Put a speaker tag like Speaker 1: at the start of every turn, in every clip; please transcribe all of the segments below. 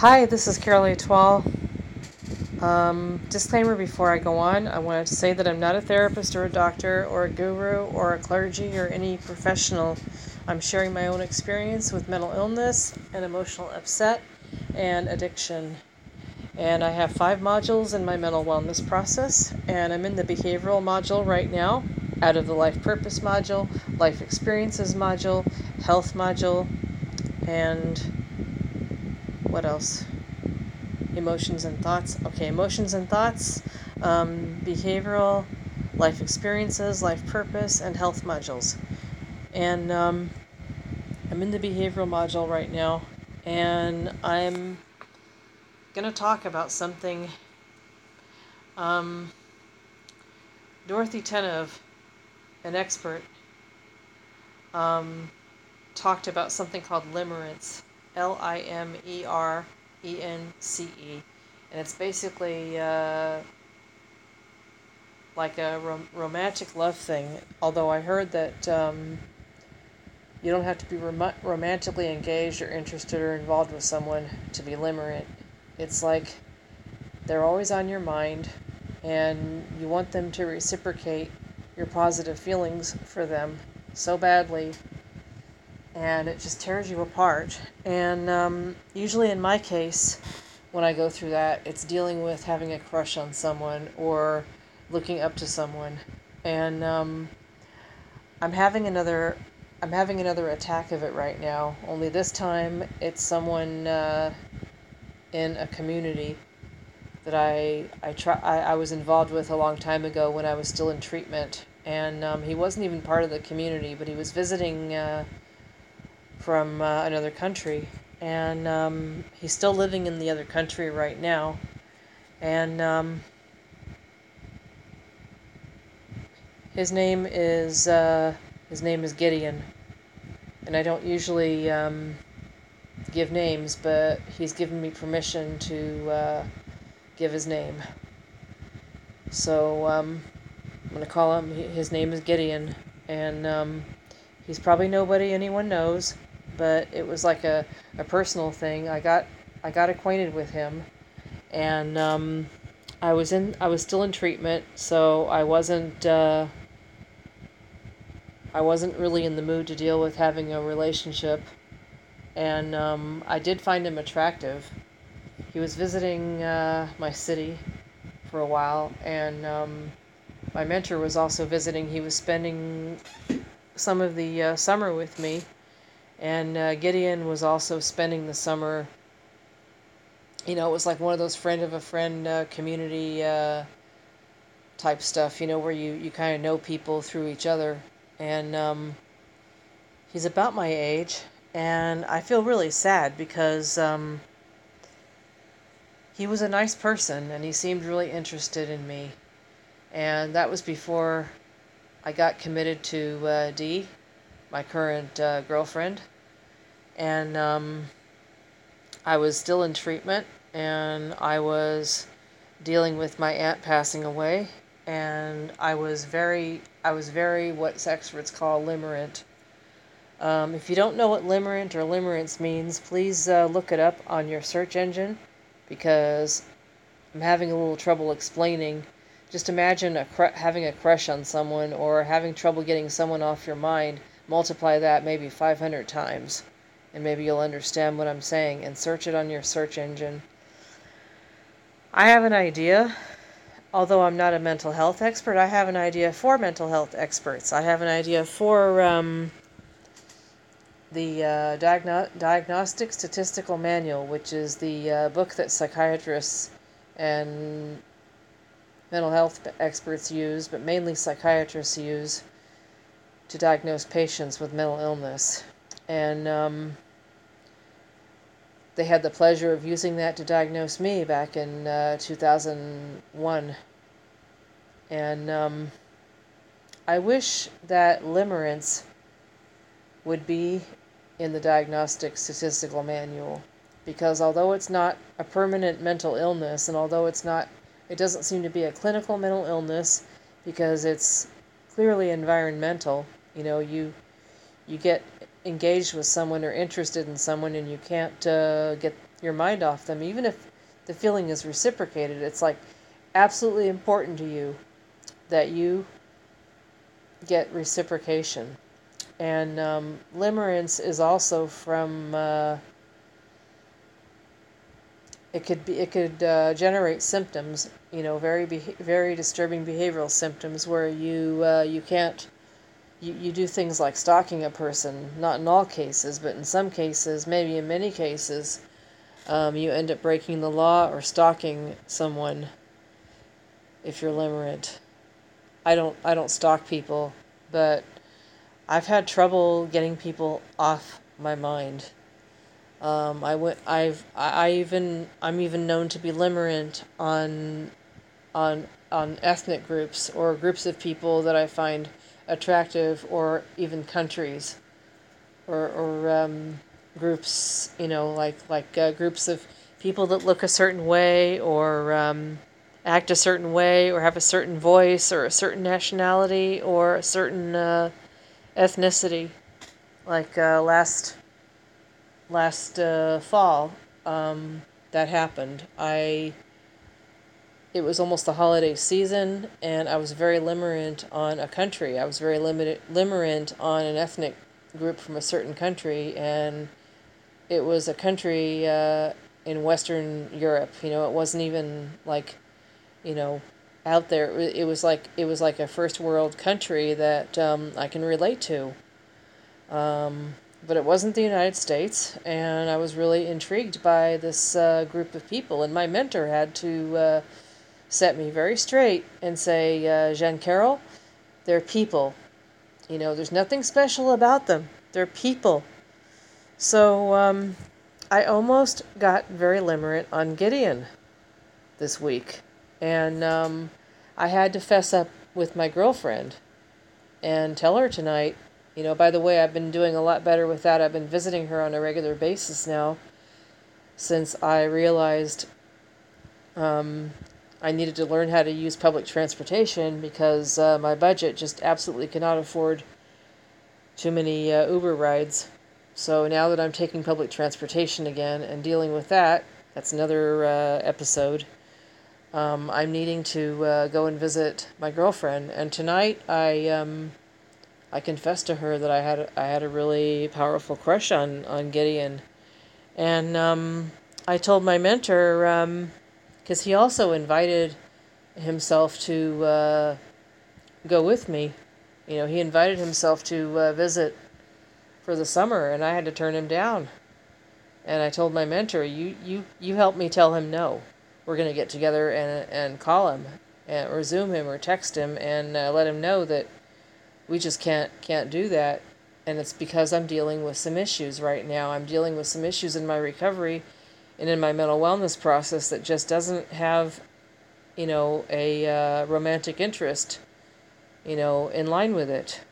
Speaker 1: Hi, this is Carol Etoile. Um, disclaimer before I go on, I wanted to say that I'm not a therapist or a doctor or a guru or a clergy or any professional. I'm sharing my own experience with mental illness and emotional upset and addiction. And I have five modules in my mental wellness process, and I'm in the behavioral module right now out of the life purpose module, life experiences module, health module, and what else? Emotions and thoughts. Okay, emotions and thoughts, um, behavioral, life experiences, life purpose, and health modules. And um, I'm in the behavioral module right now, and I'm going to talk about something. Um, Dorothy Tennov, an expert, um, talked about something called limerence L I M E R E N C E. And it's basically uh, like a rom- romantic love thing. Although I heard that um, you don't have to be rom- romantically engaged or interested or involved with someone to be limerent. It's like they're always on your mind and you want them to reciprocate your positive feelings for them so badly and it just tears you apart. And um, usually, in my case, when I go through that, it's dealing with having a crush on someone or looking up to someone, and um, I'm having another. I'm having another attack of it right now. Only this time, it's someone uh, in a community that I I try I, I was involved with a long time ago when I was still in treatment, and um, he wasn't even part of the community, but he was visiting. Uh, from uh, another country, and um, he's still living in the other country right now. And um, his name is uh, his name is Gideon, and I don't usually um, give names, but he's given me permission to uh, give his name. So um, I'm gonna call him. His name is Gideon, and um, he's probably nobody anyone knows but it was like a, a personal thing. I got I got acquainted with him, and um, I was in I was still in treatment, so I wasn't uh, I wasn't really in the mood to deal with having a relationship, and um, I did find him attractive. He was visiting uh, my city for a while, and um, my mentor was also visiting. He was spending some of the uh, summer with me and uh, Gideon was also spending the summer. You know, it was like one of those friend of a friend uh, community uh, type stuff. You know, where you you kind of know people through each other, and um, he's about my age, and I feel really sad because um, he was a nice person and he seemed really interested in me, and that was before I got committed to uh, Dee my current uh, girlfriend, and um, I was still in treatment, and I was dealing with my aunt passing away, and I was very, I was very what experts call limerent. Um, if you don't know what limerent or limerence means, please uh, look it up on your search engine, because I'm having a little trouble explaining. Just imagine a cr- having a crush on someone or having trouble getting someone off your mind multiply that maybe 500 times and maybe you'll understand what I'm saying and search it on your search engine. I have an idea, although I'm not a mental health expert, I have an idea for mental health experts. I have an idea for um, the uh, Diagno- Diagnostic Statistical Manual, which is the uh, book that psychiatrists and mental health experts use, but mainly psychiatrists use to diagnose patients with mental illness. And um, they had the pleasure of using that to diagnose me back in uh, 2001. And um, I wish that limerence would be in the Diagnostic Statistical Manual because although it's not a permanent mental illness and although it's not it doesn't seem to be a clinical mental illness because it's clearly environmental you know, you you get engaged with someone or interested in someone and you can't uh, get your mind off them, even if the feeling is reciprocated, it's like absolutely important to you that you get reciprocation. And um, limerence is also from. Uh, it could be. It could uh, generate symptoms. You know, very very disturbing behavioral symptoms where you uh, you can't. You, you do things like stalking a person, not in all cases, but in some cases, maybe in many cases, um, you end up breaking the law or stalking someone if you're limerent. I don't I don't stalk people, but I've had trouble getting people off my mind. Um, I went. I've. I, I even. I'm even known to be limerent on, on on ethnic groups or groups of people that I find attractive, or even countries, or or um, groups. You know, like like uh, groups of people that look a certain way, or um, act a certain way, or have a certain voice, or a certain nationality, or a certain. Uh, ethnicity. Like uh, last last uh, fall, um, that happened. I it was almost the holiday season, and I was very limerent on a country. I was very limited limerent on an ethnic group from a certain country, and it was a country uh, in Western Europe. You know, it wasn't even like, you know, out there. It was like it was like a first world country that um, I can relate to. Um, but it wasn't the United States, and I was really intrigued by this uh, group of people. And my mentor had to uh, set me very straight and say, uh, Jean Carroll, they're people. You know, there's nothing special about them. They're people. So um, I almost got very limerent on Gideon this week. And um, I had to fess up with my girlfriend and tell her tonight, you know, by the way, I've been doing a lot better with that. I've been visiting her on a regular basis now since I realized um, I needed to learn how to use public transportation because uh, my budget just absolutely cannot afford too many uh, Uber rides. So now that I'm taking public transportation again and dealing with that, that's another uh, episode um, I'm needing to uh, go and visit my girlfriend. And tonight, I um, I confessed to her that I had a, I had a really powerful crush on on Gideon, and um, I told my mentor because he also invited himself to uh, go with me. You know, he invited himself to uh, visit for the summer, and I had to turn him down. And I told my mentor, "You you you help me tell him no." we're going to get together and, and call him and, or Zoom him or text him and uh, let him know that we just can't can't do that. And it's because I'm dealing with some issues right now. I'm dealing with some issues in my recovery and in my mental wellness process that just doesn't have, you know, a uh, romantic interest, you know, in line with it.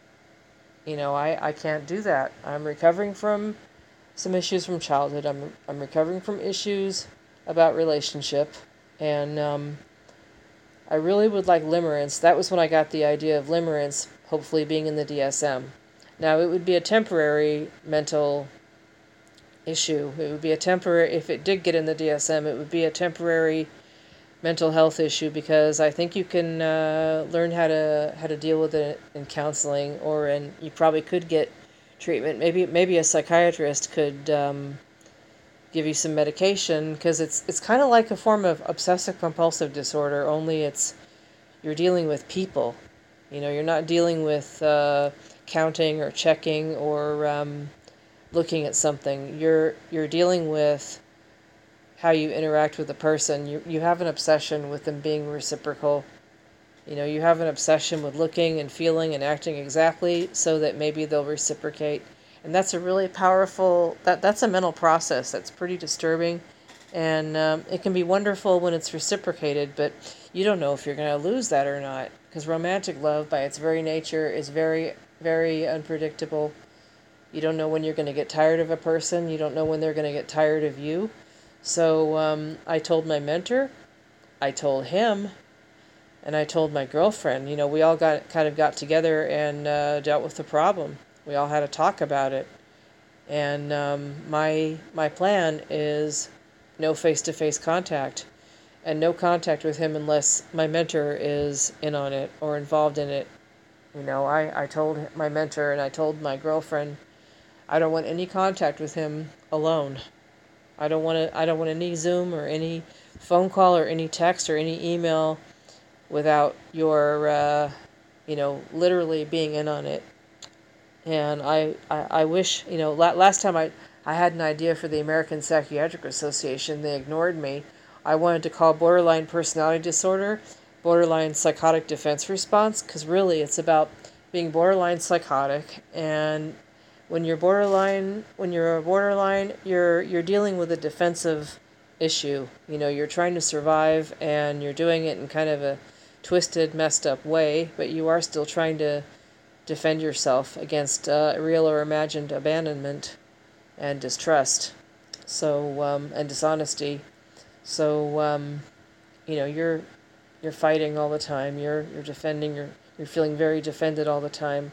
Speaker 1: You know, I, I can't do that. I'm recovering from some issues from childhood. I'm, I'm recovering from issues about relationship and um, I really would like limerence. That was when I got the idea of limerence, hopefully being in the DSM. Now, it would be a temporary mental issue. It would be a temporary, if it did get in the DSM, it would be a temporary mental health issue because I think you can uh, learn how to how to deal with it in counseling, or and you probably could get treatment. Maybe maybe a psychiatrist could um, give you some medication because it's it's kind of like a form of obsessive compulsive disorder only it's you're dealing with people you know you're not dealing with uh, counting or checking or um, looking at something you're you're dealing with how you interact with a person. You you have an obsession with them being reciprocal. You know you have an obsession with looking and feeling and acting exactly so that maybe they'll reciprocate. And that's a really powerful that that's a mental process that's pretty disturbing. And um, it can be wonderful when it's reciprocated but you don't know if you're going to lose that or not because romantic love by its very nature is very very unpredictable you don't know when you're going to get tired of a person. You don't know when they're going to get tired of you. So um, i told my mentor i told him and i told my girlfriend. You know we all got kind of got together and uh, dealt with the problem. We all had a talk about it. And um, my my plan is no face to face contact, and no contact with him unless my mentor is in on it or involved in it. You know, I, I told my mentor and I told my girlfriend, I don't want any contact with him alone. I don't want to. I don't want any Zoom or any phone call or any text or any email without your, uh, you know, literally being in on it and I, I, I wish, you know, la- last time I, I had an idea for the American Psychiatric Association, they ignored me. I wanted to call borderline personality disorder borderline psychotic defense response because really it's about being borderline psychotic and when you're borderline when you're a borderline you're you're dealing with a defensive issue you know you're trying to survive and you're doing it in kind of a twisted messed up way but you are still trying to defend yourself against uh, real or imagined abandonment and distrust. So um, and dishonesty. So um, you know you're you're fighting all the time. You're you're defending. You're you're feeling very defended all the time.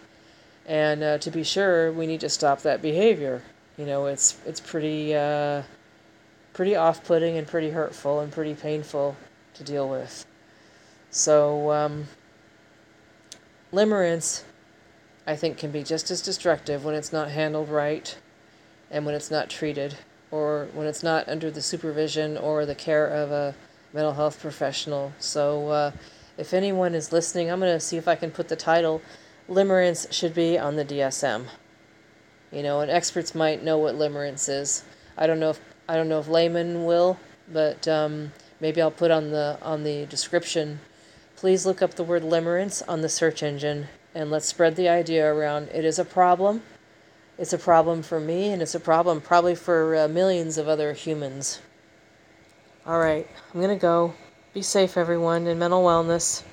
Speaker 1: And uh, to be sure, we need to stop that behavior. You know, it's it's pretty uh, pretty off-putting and pretty hurtful and pretty painful to deal with. So um, limerence I think can be just as destructive when it's not handled right and when it's not treated or when it's not under the supervision or the care of a mental health professional. So, uh, if anyone is listening, I'm going to see if I can put the title Limerence should be on the DSM. You know, and experts might know what limerence is. I don't know if I don't know if layman will, but um, maybe I'll put on the on the description. Please look up the word limerence on the search engine and let's spread the idea around. It is a problem. It's a problem for me, and it's a problem probably for uh, millions of other humans. All right, I'm to go. Be safe, everyone, in mental wellness.